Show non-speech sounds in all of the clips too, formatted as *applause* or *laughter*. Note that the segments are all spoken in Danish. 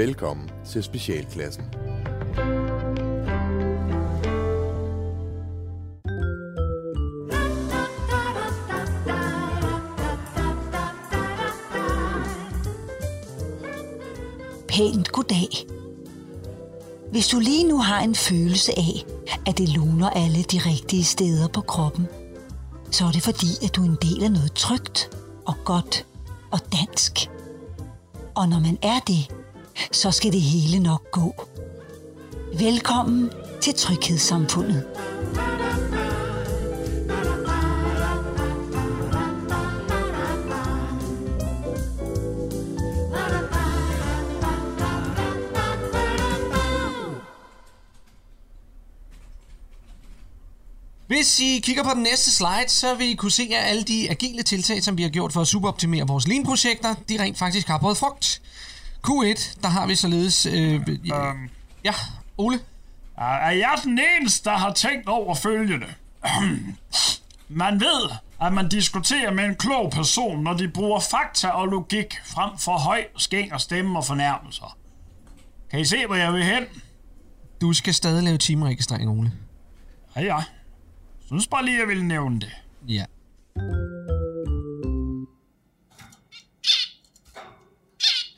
Velkommen til Specialklassen. Pænt goddag. Hvis du lige nu har en følelse af, at det luner alle de rigtige steder på kroppen, så er det fordi, at du er en del af noget trygt og godt og dansk. Og når man er det, så skal det hele nok gå. Velkommen til Tryghedssamfundet. Hvis I kigger på den næste slide, så vil I kunne se, at alle de agile tiltag, som vi har gjort for at superoptimere vores lean-projekter, de rent faktisk har båret frugt. Q1, der har vi således... Øh, Øhm, ja, Ole? er jeg den eneste, der har tænkt over følgende? *clears throat* man ved, at man diskuterer med en klog person, når de bruger fakta og logik frem for høj skæng og stemme og fornærmelser. Kan I se, hvor jeg vil hen? Du skal stadig lave timeregistrering, Ole. Ja, ja. Synes bare lige, jeg ville nævne det. Ja.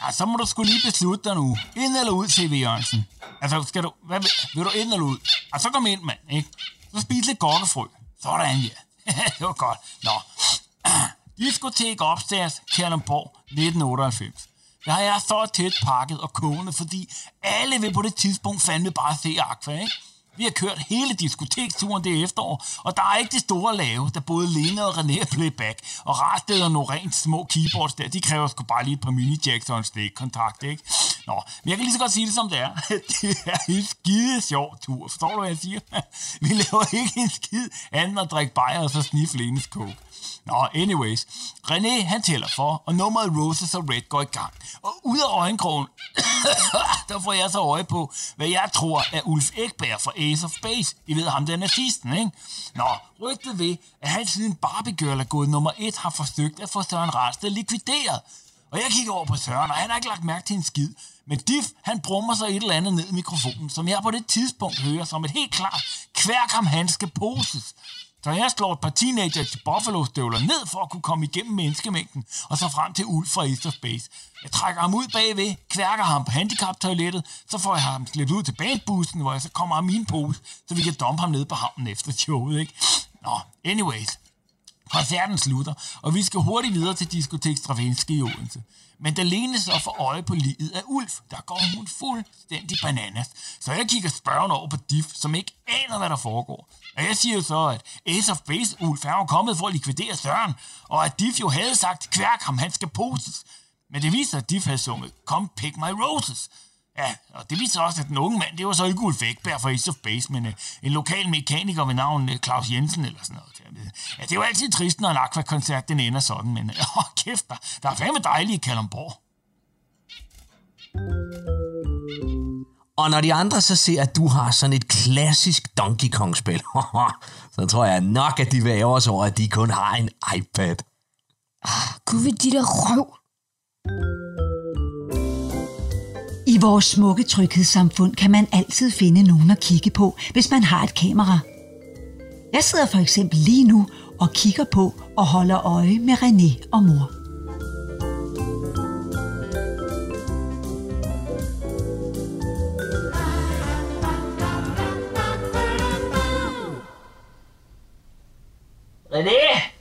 Ja, så må du skulle lige beslutte dig nu. Ind eller ud, C.V. Jørgensen. Altså, skal du... Hvad vil, vil du ind eller ud? Og så kom ind, mand, ikke? Så spis lidt gokkefrø. Sådan, ja. *laughs* det var godt. Nå. *clears throat* Diskotek opstairs, Kalundborg, 1998. Der har jeg så tæt pakket og kogende, fordi alle vil på det tidspunkt fandme bare se Aqua, ikke? Vi har kørt hele diskoteksturen det efterår, og der er ikke det store lave, der både Lene og René er playback, og Rasted og nogle rent små keyboards der, de kræver sgu bare lige et par mini-jacks og en stikkontakt, ikke? Nå, men jeg kan lige så godt sige det som det er. *laughs* det er en skide sjov tur, forstår du, hvad jeg siger? *laughs* Vi laver ikke en skid anden at drikke bajer og så sniffe Lenes coke. Nå, anyways. René, han tæller for, og nummeret Roses og Red går i gang. Og ud af øjenkrogen, *coughs* der får jeg så øje på, hvad jeg tror er Ulf Ekberg fra Ace of Space. I ved ham, den nazisten, ikke? Nå, rygtet ved, at han siden Barbie Girl er gået nummer et, har forsøgt at få Søren Raste likvideret. Og jeg kigger over på Søren, og han har ikke lagt mærke til en skid. Men Diff, han brummer sig et eller andet ned i mikrofonen, som jeg på det tidspunkt hører som et helt klart kværk om han skal poses. Så jeg slår et par teenager til Buffalo-støvler ned for at kunne komme igennem menneskemængden, og så frem til Ulf fra Easter Space. Jeg trækker ham ud bagved, kværker ham på handicap-toilettet, så får jeg ham slæbt ud til bandbussen, hvor jeg så kommer af min pose, så vi kan dumpe ham ned på havnen efter showet, ikke? Nå, anyways. Koncerten slutter, og vi skal hurtigt videre til diskotek Stravinsky i Odense. Men da Lene så får øje på livet af Ulf, der går hun fuldstændig bananas. Så jeg kigger spørgende over på Diff, som ikke aner, hvad der foregår. Og jeg siger jo så, at Ace of Base Ulf er jo kommet for at likvidere Søren, og at Diff jo havde sagt, kværk ham, han skal poses. Men det viser, at Diff havde sunget, Come Pick My Roses. Ja, og det viser også, at den unge mand, det var så ikke Ulf Ekberg fra Ace of Base, men uh, en lokal mekaniker ved navn uh, Claus Jensen eller sådan noget. Ja, det er jo altid trist, når en Aqua-koncert den ender sådan, men *laughs* åh, oh, kæft, der, der er fandme dejligt i Kalundborg. Og når de andre så ser, at du har sådan et klassisk Donkey Kong-spil, *laughs* så tror jeg nok, at de ære os over, at de kun har en iPad. Gud ved de der røv. Vores smukke tryghedssamfund kan man altid finde nogen at kigge på, hvis man har et kamera. Jeg sidder for eksempel lige nu og kigger på og holder øje med René og mor. René!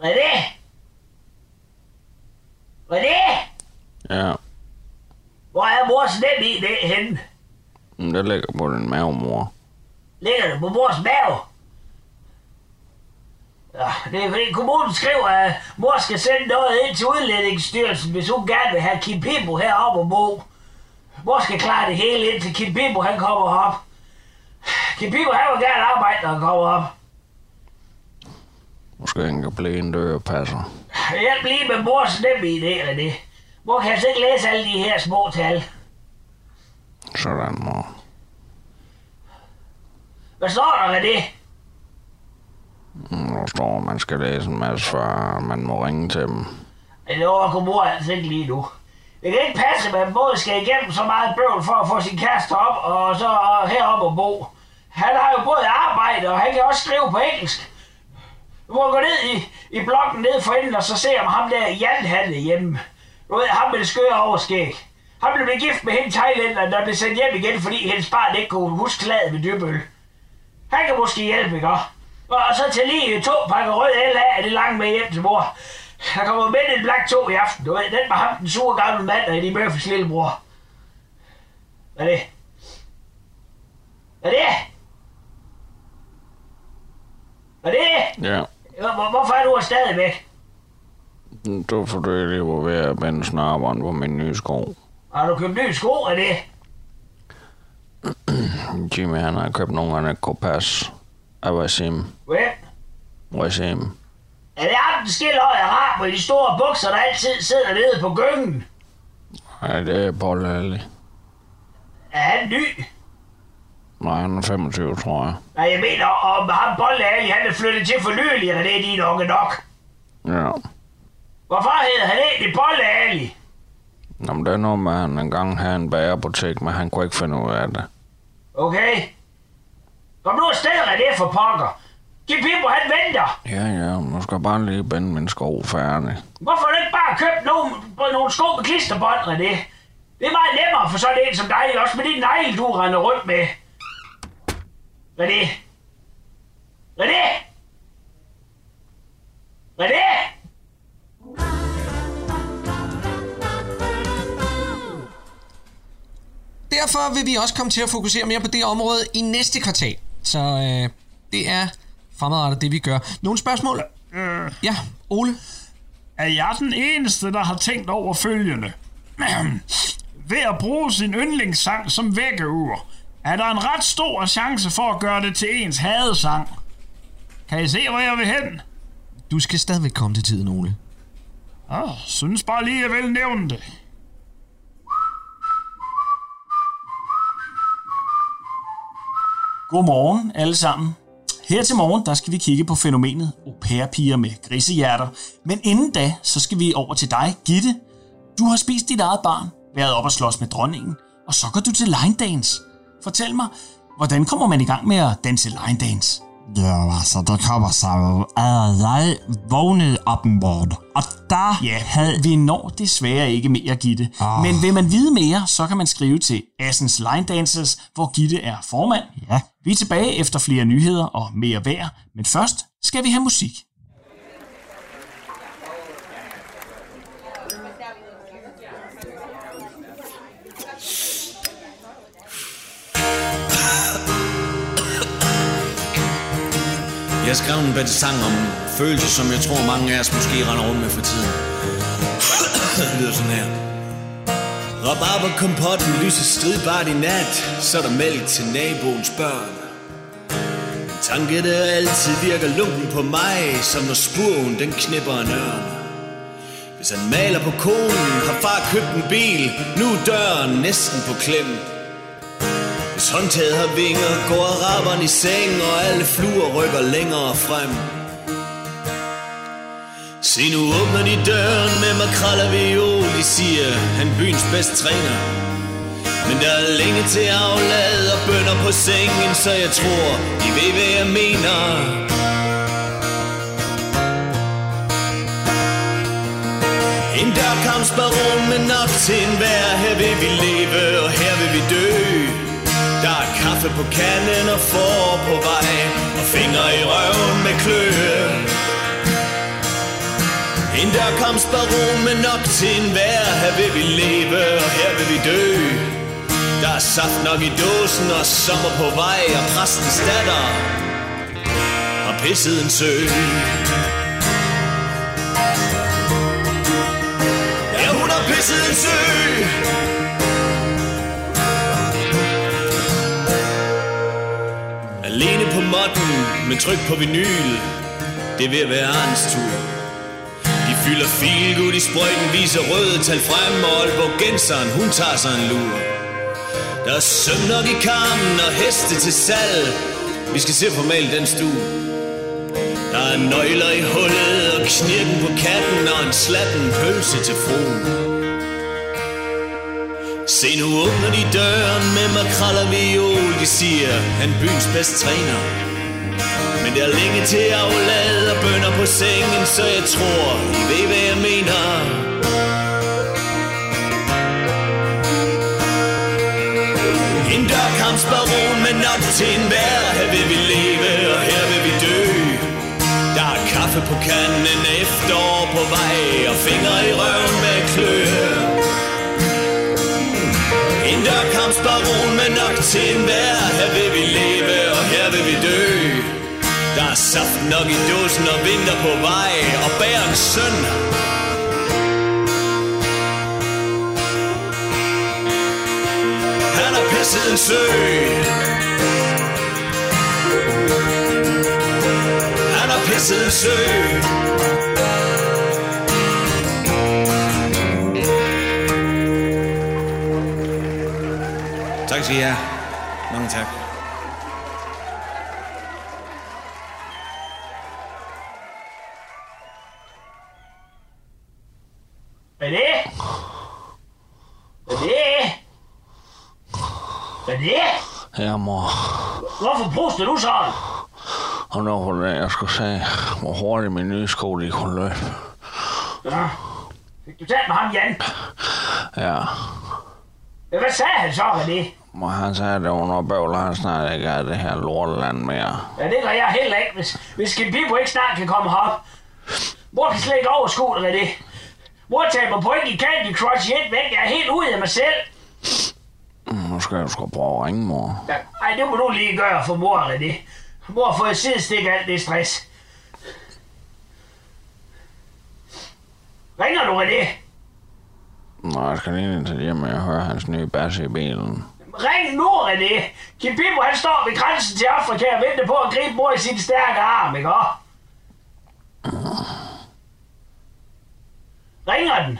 René! Ja, Hvor er mors nem i det henne? det ligger på din mave, mor. Ligger det på mors mave? Ja, det er fordi kommunen skriver, at mor skal sende noget ind til udlændingsstyrelsen, hvis hun gerne vil have Kim Pimbo heroppe og bo. Mor skal klare det hele ind til Kim Pimbo, han kommer op. Kim Pimbo, han vil gerne arbejde, når han kommer op. Måske han kan blive en dørepasser. Hjælp lige med mors nemme idé, René. Mor kan altså ikke læse alle de her små tal. Sådan, mor. Hvad står der, René? Der står, at man skal læse en masse, før man må ringe til dem. Det overgår mor altså ikke lige nu. Det kan ikke passe, at man både skal igennem så meget bøvl for at få sin kæreste op, og så herop og bo. Han har jo både arbejde, og han kan også skrive på engelsk. Du må gå ned i, i blokken ned for enden, og så se om ham der Jan er hjemme. Du ved, ham med det skøre overskæg. Han blev blevet gift med hende thailænder, der blev sendt hjem igen, fordi hendes barn ikke kunne huske slaget med dyrbøl. Han kan måske hjælpe, ikke? Og så til lige to pakker rød el af, er det langt med hjem til mor. Der kommer med en Black 2 i aften, du ved. Den var ham, den sure gamle mand, der er de Murphys lillebror. Hvad er det? Hvad er det? Hvad er det? Ja, Hvor- Hvorfor er du her stadigvæk? Var fordi, jeg lige var ved at binde snaberen på min nye sko. Har du købt nye sko af det? Jimmy, han har købt nogle, han ikke kunne passe. Af Wasim. Hvem? Wasim. Er det ham, den skildhøje rap med de store bukser, der altid sidder nede på gyngen? Ja, det er Paul Ali. Er han ny? Nej, han er 25, tror jeg. Nej, jeg mener, om ham Bolle Ali, han er flyttet til for nylig, og det er din unge nok. Ja. Hvorfor hedder han egentlig Bolle Ali? Jamen, det er noget med, at han engang havde en bagerbutik, men han kunne ikke finde ud af det. Okay. Kom nu afsted, René for pokker. Giv Pippo, han venter. Ja, ja, nu skal jeg bare lige binde min sko færdig. Hvorfor du ikke bare købt nogle, nogle sko med klisterbånd, René? Det er meget nemmere for sådan en som dig, også med de negle, du render rundt med. René? René? René? Derfor vil vi også komme til at fokusere mere på det område i næste kvartal. Så øh, det er fremadrettet det, vi gør. Nogle spørgsmål? Øh, Ja, Ole? er jeg den eneste, der har tænkt over følgende? *clears throat* Ved at bruge sin yndlingssang som vækkeur, er der en ret stor chance for at gøre det til ens hadesang. Kan I se, hvor jeg vil hen? Du skal stadigvæk komme til tiden, Ole. Ah, synes bare lige, jeg vil nævne det. Godmorgen alle sammen. Her til morgen, der skal vi kigge på fænomenet au pair-piger med grisehjerter. Men inden da, så skal vi over til dig, Gitte. Du har spist dit eget barn, været op og slås med dronningen, og så går du til line dance. Fortæl mig, hvordan kommer man i gang med at danse line dance? Ja, altså, det kommer jo, at jeg vågnede op en morgen, og der Ja, havde... vi når desværre ikke mere, Gitte. Ah. Men vil man vide mere, så kan man skrive til Assens Line Dancers, hvor Gitte er formand. Ja. Vi er tilbage efter flere nyheder og mere vejr, men først skal vi have musik. Jeg skrev en bedre sang om følelser, som jeg tror mange af os måske render rundt med for tiden. *coughs* det lyder sådan her. Rabarber kompotten lyser stridbart i nat, så er der mælk til naboens børn. En tanke, der altid virker lunken på mig, som når spurven den knipper en ørn. Hvis han maler på konen, har far købt en bil, nu er døren næsten på klem. Hvis håndtaget har vinger, går araberne i seng, og alle fluer rykker længere frem. Se nu åbner de døren med makrel og viol, de siger, han byens bedste træner. Men der er længe til aflad og bønder på sengen, så jeg tror, de ved, hvad jeg mener. En dørkampsbaron med nok til en hver, her vil vi leve, og her vil vi dø. Kaffe på kanden og får på vej Og fingre i røven med kløe En dørkampsbaron med nok til en vær Her vil vi leve og her vil vi dø. Der er saft nok i dåsen og sommer på vej Og præstens datter har pisset en sø. Ja, hun har pisset en sø. Men med tryk på vinyl. Det vil være Arns tur. De fylder filgud i sprøjten Viser røde tal frem Og Aalborg Genseren, hun tager sig en lur. Der er søm nok i kammen Og heste til salg. Vi skal se formalt den stue. Der er nøgler i hullet Og knirken på katten Og en slatten pølse til fruen. Se nu åbner de døren med makrel og viol De siger, han byens bedst træner. Men det er længe til at lade og bønder på sengen Så jeg tror, I ved hvad jeg mener. En dørkampsbaron men nok til en vær Her vil vi leve, og her vil vi dø. Der er kaffe på kanden, efterår på vej Og fingre i røven med kløe En dørkampsbaron men nok til en vær Her vil vi leve, og her vil vi dø har saft nok i dåsen og vinter på vej Og bærens søn Han har pisset en sø Han har pisset en sø Tak skal I have. Mange tak. Hvad er det? Hvad er det? Hvad er det? Ja, mor. Hvorfor puster du sådan? Og nu var det, jeg skulle se, hvor hurtigt min nye sko lige kunne løbe. Ja. Fik du talt med ham, Jan? Ja. Ja, Hvad sagde han så det? Og han sagde, at det var noget bøvl, han snart ikke er det her lorteland mere. Ja, det gør jeg heller ikke, hvis, hvis Kim Bibbo ikke snart kan komme herop. Mor kan slet ikke overskue det, det. Mor taber point i Candy Crush i et væk. Jeg er helt ude af mig selv. Nu skal jeg sgu prøve at ringe, mor. Ja, ej, det må du lige gøre for mor, René. Mor får et sidestik alt det stress. Ringer du, René? Nå, jeg skal lige ind til hjem, og jeg hører hans nye basse i bilen. Ring nu, René. Kim Bibbo, han står ved grænsen til Afrika og venter på at gribe mor i sin stærke arm, ikke også? Ringer den?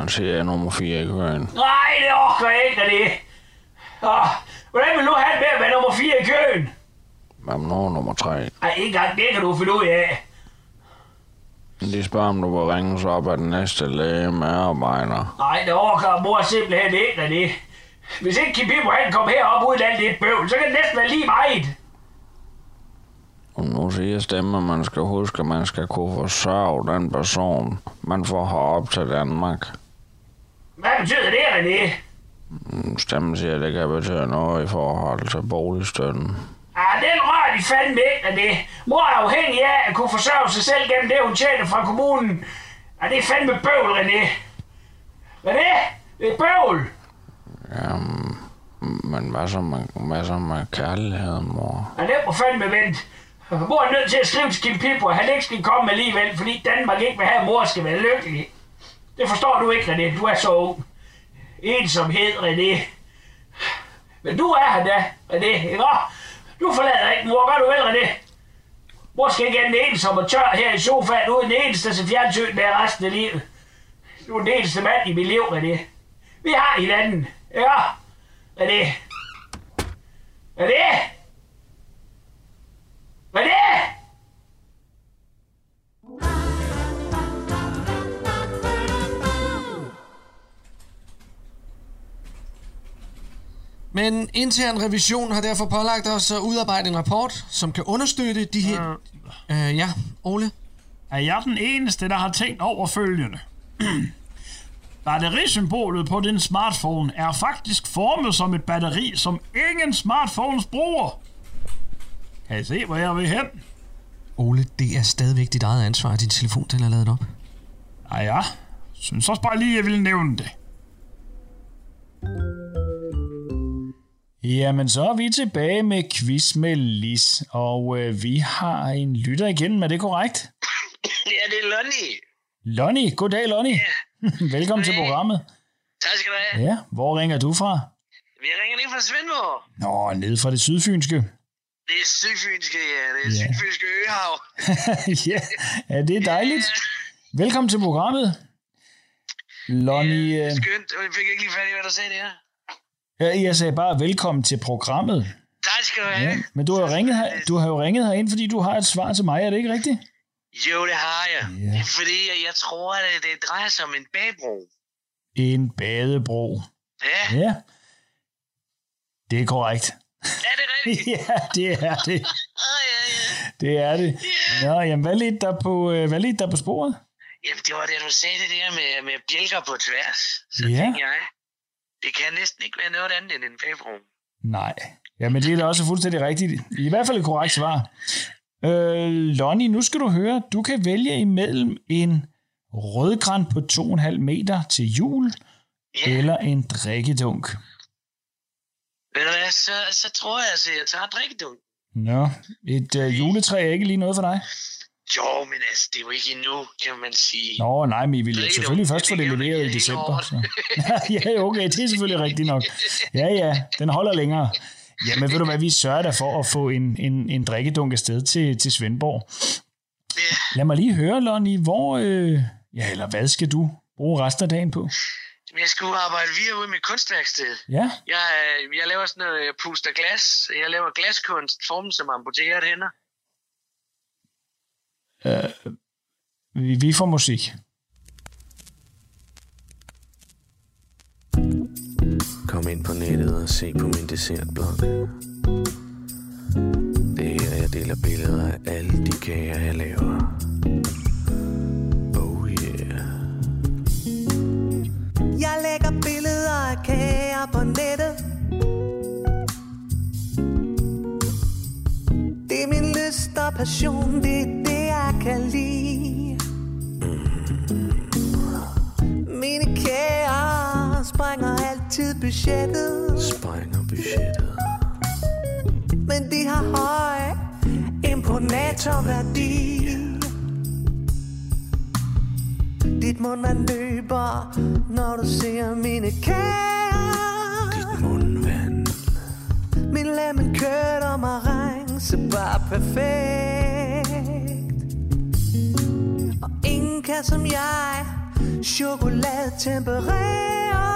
Nu siger jeg nummer 4 i køen. Nej, det orker jeg ikke, René. Åh, hvordan vil du have det med at være nummer 4 i køen? Hvad med nummer nummer 3? Ej, ikke engang det kan du finde ud af. De spørger, om du vil ringe så op af den næste læge medarbejder. Nej, det orker mor simpelthen ikke, René. Hvis ikke Kim Bibbo han kom herop uden alt det bøvl, så kan det næsten være lige meget. Og nu siger stemmen, at man skal huske, at man skal kunne forsørge den person, man får herop til Danmark. Hvad betyder det, René? Mm, Stemmen siger, at det kan betyde noget i forhold til boligstøtten. Ah, den rører de fandme ikke, René. Mor er afhængig af at kunne forsørge sig selv gennem det, hun tjener fra kommunen. Ah, det er fandme bøvl, René. René, det er bøvl. Jamen, men hvad så med, hvad så med kærligheden, mor? Ah, det må fandme vente. Mor er nødt til at skrive til Kim Pippo, at han ikke skal komme alligevel, fordi Danmark ikke vil have, at mor skal være lykkelig. Det forstår du ikke, René. Du er så ung. Ensomhed, René. Men du er her da, René, ikke? Du forlader ikke mor, gør du vel, René? Mor skal ikke ende ensom og tør her i sofaen uden den eneste til fjernsyn med resten af livet. Du er den eneste mand i mit liv, René. Vi har hinanden, ja? René. René? René? Men intern revision har derfor pålagt os at udarbejde en rapport, som kan understøtte de her... Øh, ja, Ole? Er jeg den eneste, der har tænkt over følgende? *clears throat* Batterisymbolet på din smartphone er faktisk formet som et batteri, som ingen smartphones bruger. Kan I se, hvor jeg vil hen? Ole, det er stadigvæk dit eget ansvar, at din telefon den er lavet op. Ja, ja. Synes også bare lige, jeg ville nævne det. Jamen, så er vi tilbage med quiz med Lis, og øh, vi har en lytter igen, er det korrekt? *laughs* Ja, det er Lonnie. Lonnie, goddag Lonnie. Ja. *laughs* Velkommen til programmet. Tak skal du have. Ja, hvor ringer du fra? Vi ringer lige fra Svendborg. Nå, ned fra det sydfynske. Det er Sydfynske, ja. Det er Ja. Sydfynske Øhav. *laughs* ja, ja, det er dejligt. Velkommen til programmet. Lonnie, øh, Skønt. Jeg fik ikke lige fat i, hvad der sagde det her. ja, jeg sagde bare velkommen til programmet. Tak skal du have. Ja, men du har, jo ringet her, du har jo ringet herind, fordi du har et svar til mig, er det ikke rigtigt? Jo, det har jeg. Ja. Fordi, jeg, jeg tror, at det drejer sig om en bagbro. En badebro. Ja, Ja. Det er korrekt. *laughs* er det rigtigt? *laughs* ja, det er det. Ah, ja, ja. Det er det. Nå, jamen, hvad ledte der på, øh, hvad ledte der på sporet? Jamen, det var det, du sagde det der med, med bjælker på tværs. Så Ja. tænkte jeg, det kan næsten ikke være noget andet end en fæbrum. Nej. Jamen, det er da også fuldstændig rigtigt. I hvert fald et korrekt svar. Øh, Lonnie, nu skal du høre, du kan vælge imellem en rødgran på 2,5 meter til jul, Ja. eller en drikkedunk. Ved du hvad, så, så tror jeg, at jeg tager drikkedunk. Nå, et øh, juletræ er ikke lige noget for dig? Jo, men altså, det er jo ikke endnu, kan man sige. Nå, nej, men I vil selvfølgelig først få det leveret i december. Så. *laughs* ja, okay, det er selvfølgelig rigtigt nok. Ja, ja, den holder længere. Jamen, ved du hvad, vi sørger da for at få en, en, en drikkedunk afsted til, til Svendborg. Lad mig lige høre, Lonnie, hvor, øh, ja, eller hvad skal du bruge resten af dagen på? Jeg skulle arbejde videre ude med kunstværksted. Ja, Jeg, øh, jeg laver sådan noget, jeg puster glas. Jeg laver glaskunst, formet som amputeret hænder. øh, vi, vi får musik. Kom ind på nettet og se på min dessertblog. Det er her, jeg deler billeder af alle de kager, jeg laver. Passion, det er det jeg kan lide. Mine kager sprænger altid budgettet. Sprænger budgettet. Men de har høj imponatorværdi. Dit mundvand løber, når du ser mine kager Dit mundvand. Min lemon curd og marengs var perfekt. Og ingen kan som jeg chokolade temperere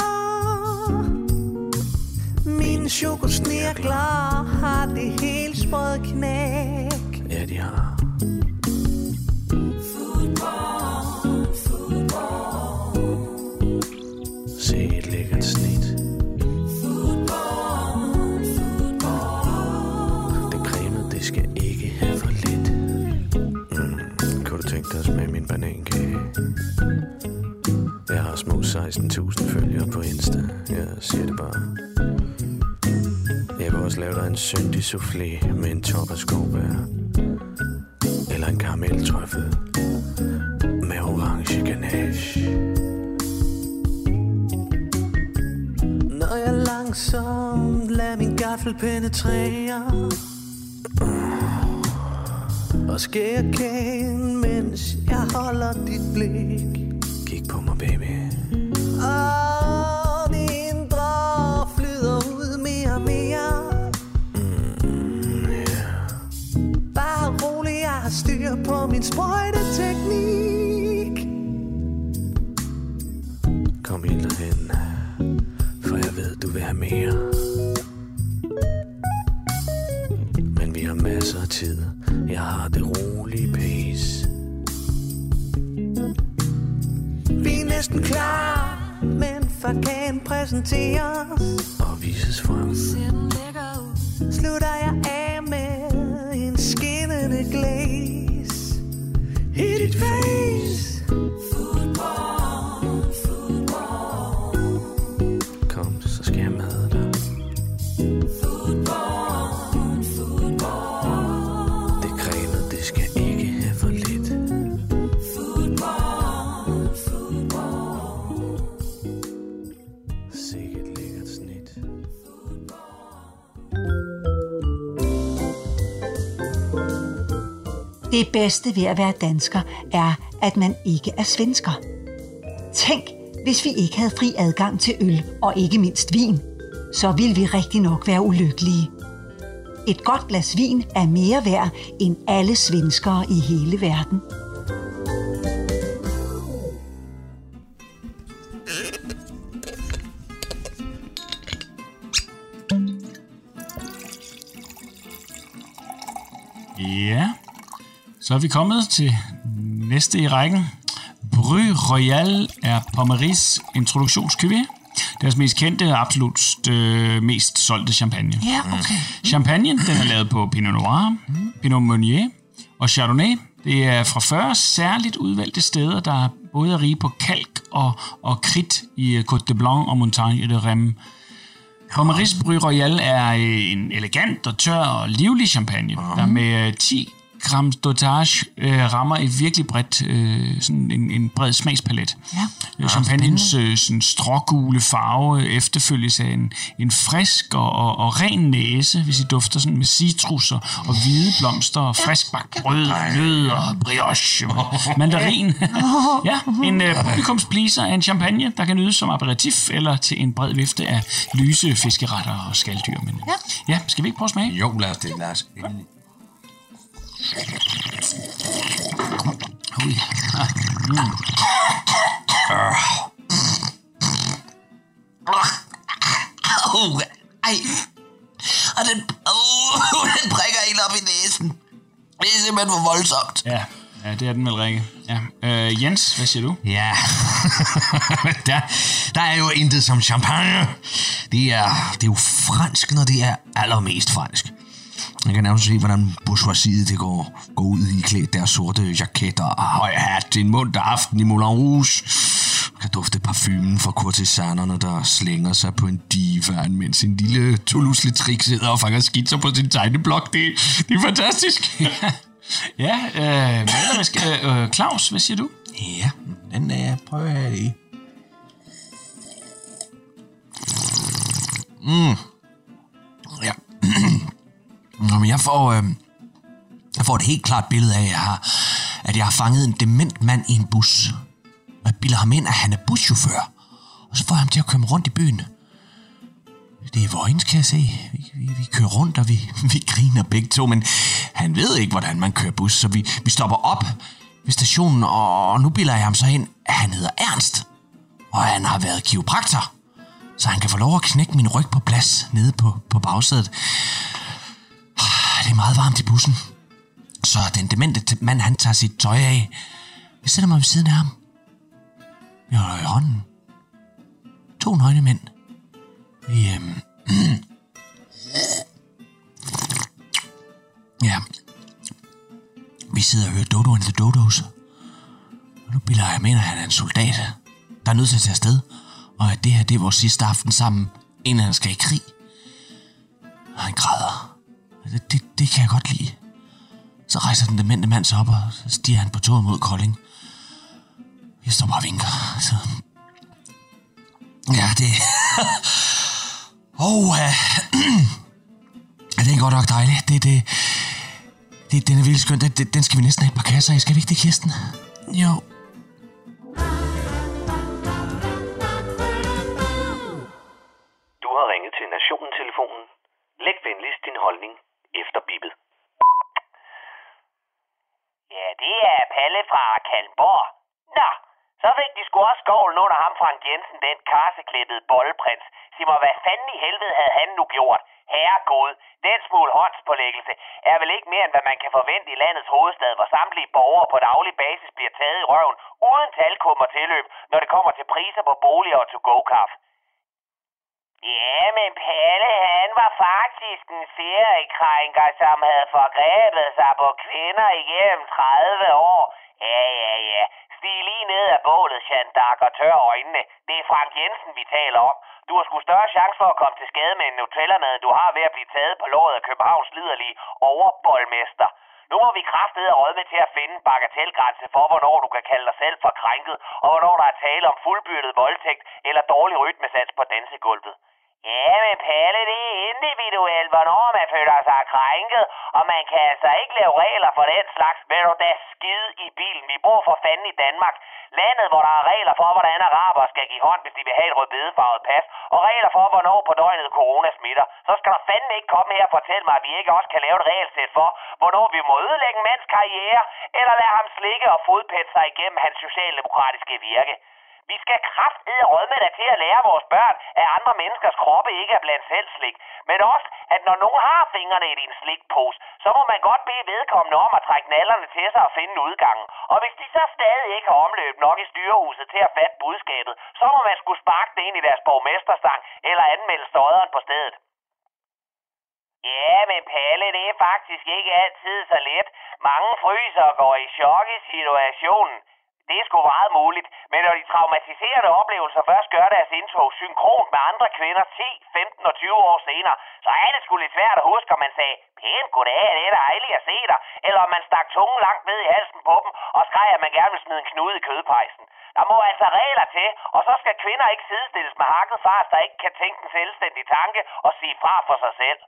Mine chokosnirkler har det helt sprøde knæk. Ja, de har. Tænke banankage? Jeg har små 16.000 følgere på Insta. Jeg siger det bare. Jeg kan også lave dig en syndig soufflé med en top af skovbær. Eller en karameltrøffel med orange ganache. Når jeg langsomt lader min gaffel penetrere Og skærer kagen, mens jeg holder dit blik Kig på mig, baby. Og det indre flyder ud mere og mere Bare rolig, jeg har styr på min sprøjteteknik Kom helt derhen, for jeg ved, du vil have mere. Men vi har masser af tid. Jeg har det rolige pace. Næsten klar, men fagan præsenteres Og vises frem. Slutter jeg af Det bedste ved at være dansker er, at man ikke er svensker. Tænk, hvis vi ikke havde fri adgang til øl og ikke mindst vin, så ville vi rigtig nok være ulykkelige. Et godt glas vin er mere værd end alle svenskere i hele verden. Ja, så er vi kommet til næste i rækken. Bry Royal er Pommeris introduktionscuvée. deres mest kendte og absolut øh, mest solgte champagne. Ja, okay. Champagne, den er lavet på Pinot Noir, Pinot Meunier og Chardonnay. Det er fra 40 særligt udvalgte steder, der både er rige på kalk og, og kridt i øh, Côte de Blanc og Montagne de Rem. Romaris Bry Royal er øh, en elegant og tør og livlig champagne, der med øh, 10 gram dotage øh, rammer et virkelig bredt, øh, sådan en, en bred smagspalet. Ja. Øh, Champagnens øh, sådan strågule farve efterfølges af en, en frisk og, og, og ren næse, hvis I dufter sådan med citrusser og hvide blomster og friskbagt brød, nødder, brioche, mandarin. *laughs* ja, en øh, publikumspleaser af en champagne, der kan nydes som aperitif eller til en bred vifte af lyse fiskeretter og skalddyr. Men, Ja. ja, skal vi ikke prøve at smage? Jo, lad os det, lad os Oh yeah. Mm. Oh, ej. Og den, oh, den prikker helt op i næsen. Det er simpelthen for voldsomt. Ja, ja det er den vel, Rikke. Ja. Øh, Jens, hvad siger du? Ja, der, der er jo intet som champagne. Det er, det er jo fransk, når det er allermest fransk. Jeg kan nærmest se, hvordan bourgeoisiet det går, går ud i klædt deres sorte jaketter og høj hat til en munter aften i Moulin Rouge. Man kan dufte parfumen fra kurtisanerne, der slænger sig på en divan, mens en lille Toulouse trik sidder og fanger skitser på sin tegneblok. Det, det er fantastisk. *laughs* Ja, øh, Maler, skal, øh, Claus, hvad siger du? Ja, den er jeg prøver jeg lige. Mm. Ja. *clears throat* Nå, men jeg får, øh, jeg får et helt klart billede af, at jeg, har, at jeg har fanget en dement mand i en bus. Og jeg bilder ham ind, at han er buschauffør. Og så får jeg ham til at køre rundt i byen. Det er vojens, kan jeg se. Vi, vi, vi kører rundt, og vi, *laughs* vi griner begge to, men han ved ikke, hvordan man kører bus, så vi, vi stopper op ved stationen, og, og nu bilder jeg ham så ind, at han hedder Ernst. Og han har været kiropraktor, så han kan få lov at knække min ryg på plads nede på, på bagsædet. Det er meget varmt i bussen. Så den demente mand, han tager sit tøj af. Jeg sætter mig ved siden af ham. Jeg holder i hånden. To nøgne mænd. Vi, øhm... *clears throat* ja. Vi sidder og hører Dodo and the Dodos. Og nu bilder jeg mener, at han er en soldat, der er nødt til at tage afsted. Og at det her, det er vores sidste aften sammen, inden han skal i krig. Og han græder. Det, det, det kan jeg godt lide. Så rejser den demente mand sig op, og så stiger han på toget mod Kolding. Jeg står bare og vinker. Så... Ja, det... Åh, oh, uh... det er godt nok dejligt. Det, det, det, den er virkelig skøn. Den, den skal vi næsten have et par kasser i. Skal vi ikke det, Kirsten? Jo. Du har ringet til Nationen-telefonen. Læg venligst din holdning efter bippet. Ja, det er Palle fra Kalmborg. Nå, så fik de sgu også skovlen under ham Frank Jensen, den karseklippede bolleprins. Sig mig, hvad fanden i helvede havde han nu gjort? Herregud, den smule håndspålæggelse er vel ikke mere, end hvad man kan forvente i landets hovedstad, hvor samtlige borgere på daglig basis bliver taget i røven, uden talkum og tilløb, når det kommer til priser på boliger og to-go-kaffe. Ja, men Palle, han var faktisk en seriekrænker, som havde forgrebet sig på kvinder igennem 30 år. Ja, ja, ja. Stig lige ned af bålet, Jeanne og tør øjnene. Det er Frank Jensen, vi taler om. Du har sgu større chance for at komme til skade med en Nutella-mad, end du har ved at blive taget på låret af Københavns liderlige overboldmester. Nu må vi kraftede råd med til at finde en bagatellgrænse for, hvornår du kan kalde dig selv for krænket, og hvornår der er tale om fuldbyrdet voldtægt eller dårlig rytmesats på dansegulvet. Ja, men Palle, det er individuelt, hvornår man føler sig krænket, og man kan altså ikke lave regler for den slags. Ved du da skide i bilen? Vi bor for fanden i Danmark. Landet, hvor der er regler for, hvordan araber skal give hånd, hvis de vil have et rødbedefarvet pas, og regler for, hvornår på døgnet corona smitter. Så skal der fandme ikke komme her og fortælle mig, at vi ikke også kan lave et regelsæt for, hvornår vi må ødelægge en mands karriere, eller lade ham slikke og fodpætte sig igennem hans socialdemokratiske virke. Vi skal kraftede rødme da til at lære vores børn, at andre menneskers kroppe ikke er blandt selv slik. Men også, at når nogen har fingrene i din slikpose, så må man godt bede vedkommende om at trække nallerne til sig og finde udgangen. Og hvis de så stadig ikke har omløb nok i styrehuset til at fatte budskabet, så må man skulle sparke det ind i deres borgmesterstang eller anmelde støderen på stedet. Ja, men Palle, det er faktisk ikke altid så let. Mange fryser og går i chok i situationen. Det er sgu meget muligt, men når de traumatiserende oplevelser først gør deres indtog synkront med andre kvinder 10, 15 og 20 år senere, så er det sgu lidt svært at huske, om man sagde, pænt goddag, det er dejligt at se dig, eller om man stak tungen langt ned i halsen på dem og skreg, at man gerne vil smide en knude i kødpejsen. Der må altså regler til, og så skal kvinder ikke sidestilles med hakket fars, der ikke kan tænke en selvstændig tanke og sige fra for sig selv.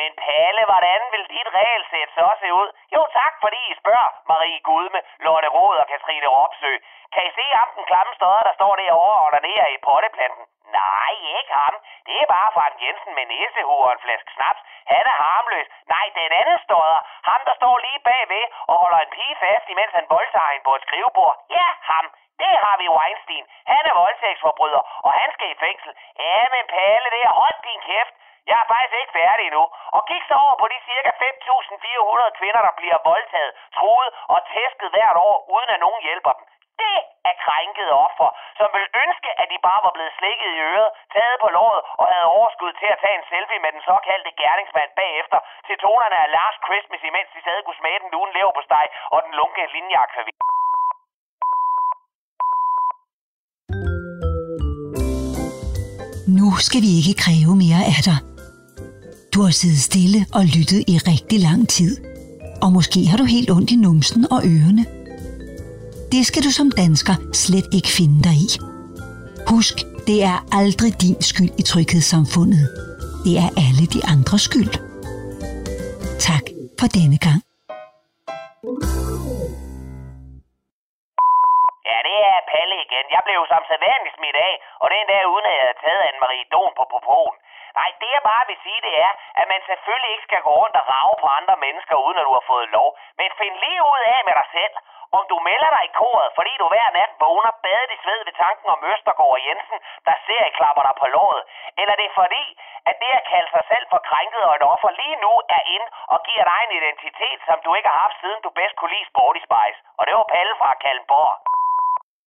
Men Palle, hvordan vil dit regelsæt så se ud? Jo tak, fordi I spørger, Marie Gudme, Lotte Rod og Katrine Ropsø. Kan I se ham, den klamme stodder, der står derovre og nede i potteplanten? Nej, ikke ham. Det er bare Frank Jensen med næsehue og en flaske snaps. Han er harmløs. Nej, den anden stodder. Ham, der står lige bagved og holder en pige fast, imens han voldtager hende på et skrivebord. Ja, ham. Det har vi Weinstein. Han er voldtægtsforbryder, og han skal i fængsel. Ja, men Palle, det er hold din kæft. Jeg er faktisk ikke færdig endnu. Og kig så over på de cirka 5.400 kvinder, der bliver voldtaget, truet og tæsket hvert år, uden at nogen hjælper dem. Det er krænkede offer, som vil ønske, at de bare var blevet slikket i øret, taget på låret og havde overskud til at tage en selfie med den såkaldte gerningsmand bagefter, til tonerne af Last Christmas, imens de sad kunne smage den lune lever på steg og den lunke linjak Nu skal vi ikke kræve mere af dig. Du har siddet stille og lyttet i rigtig lang tid. Og måske har du helt ondt i numsen og ørerne. Det skal du som dansker slet ikke finde dig i. Husk, det er aldrig din skyld i tryghedssamfundet. Det er alle de andres skyld. Tak for denne gang. Ja, det er Palle igen. Jeg blev som sædvanligt smidt af, og det er uden at jeg havde taget Anne-Marie Don på popoen. Nej, det jeg bare vil sige, det er, at man selvfølgelig ikke skal gå rundt og rave på andre mennesker, uden at du har fået lov. Men find lige ud af med dig selv, om du melder dig i koret, fordi du hver nat vågner badet i sved ved tanken om Østergaard og Jensen, der ser i klapper dig på låret. Eller det er fordi, at det at kalde sig selv for krænket og et offer lige nu er ind og giver dig en identitet, som du ikke har haft siden du bedst kunne lide Sporty Spice. Og det var Palle fra Kalmborg.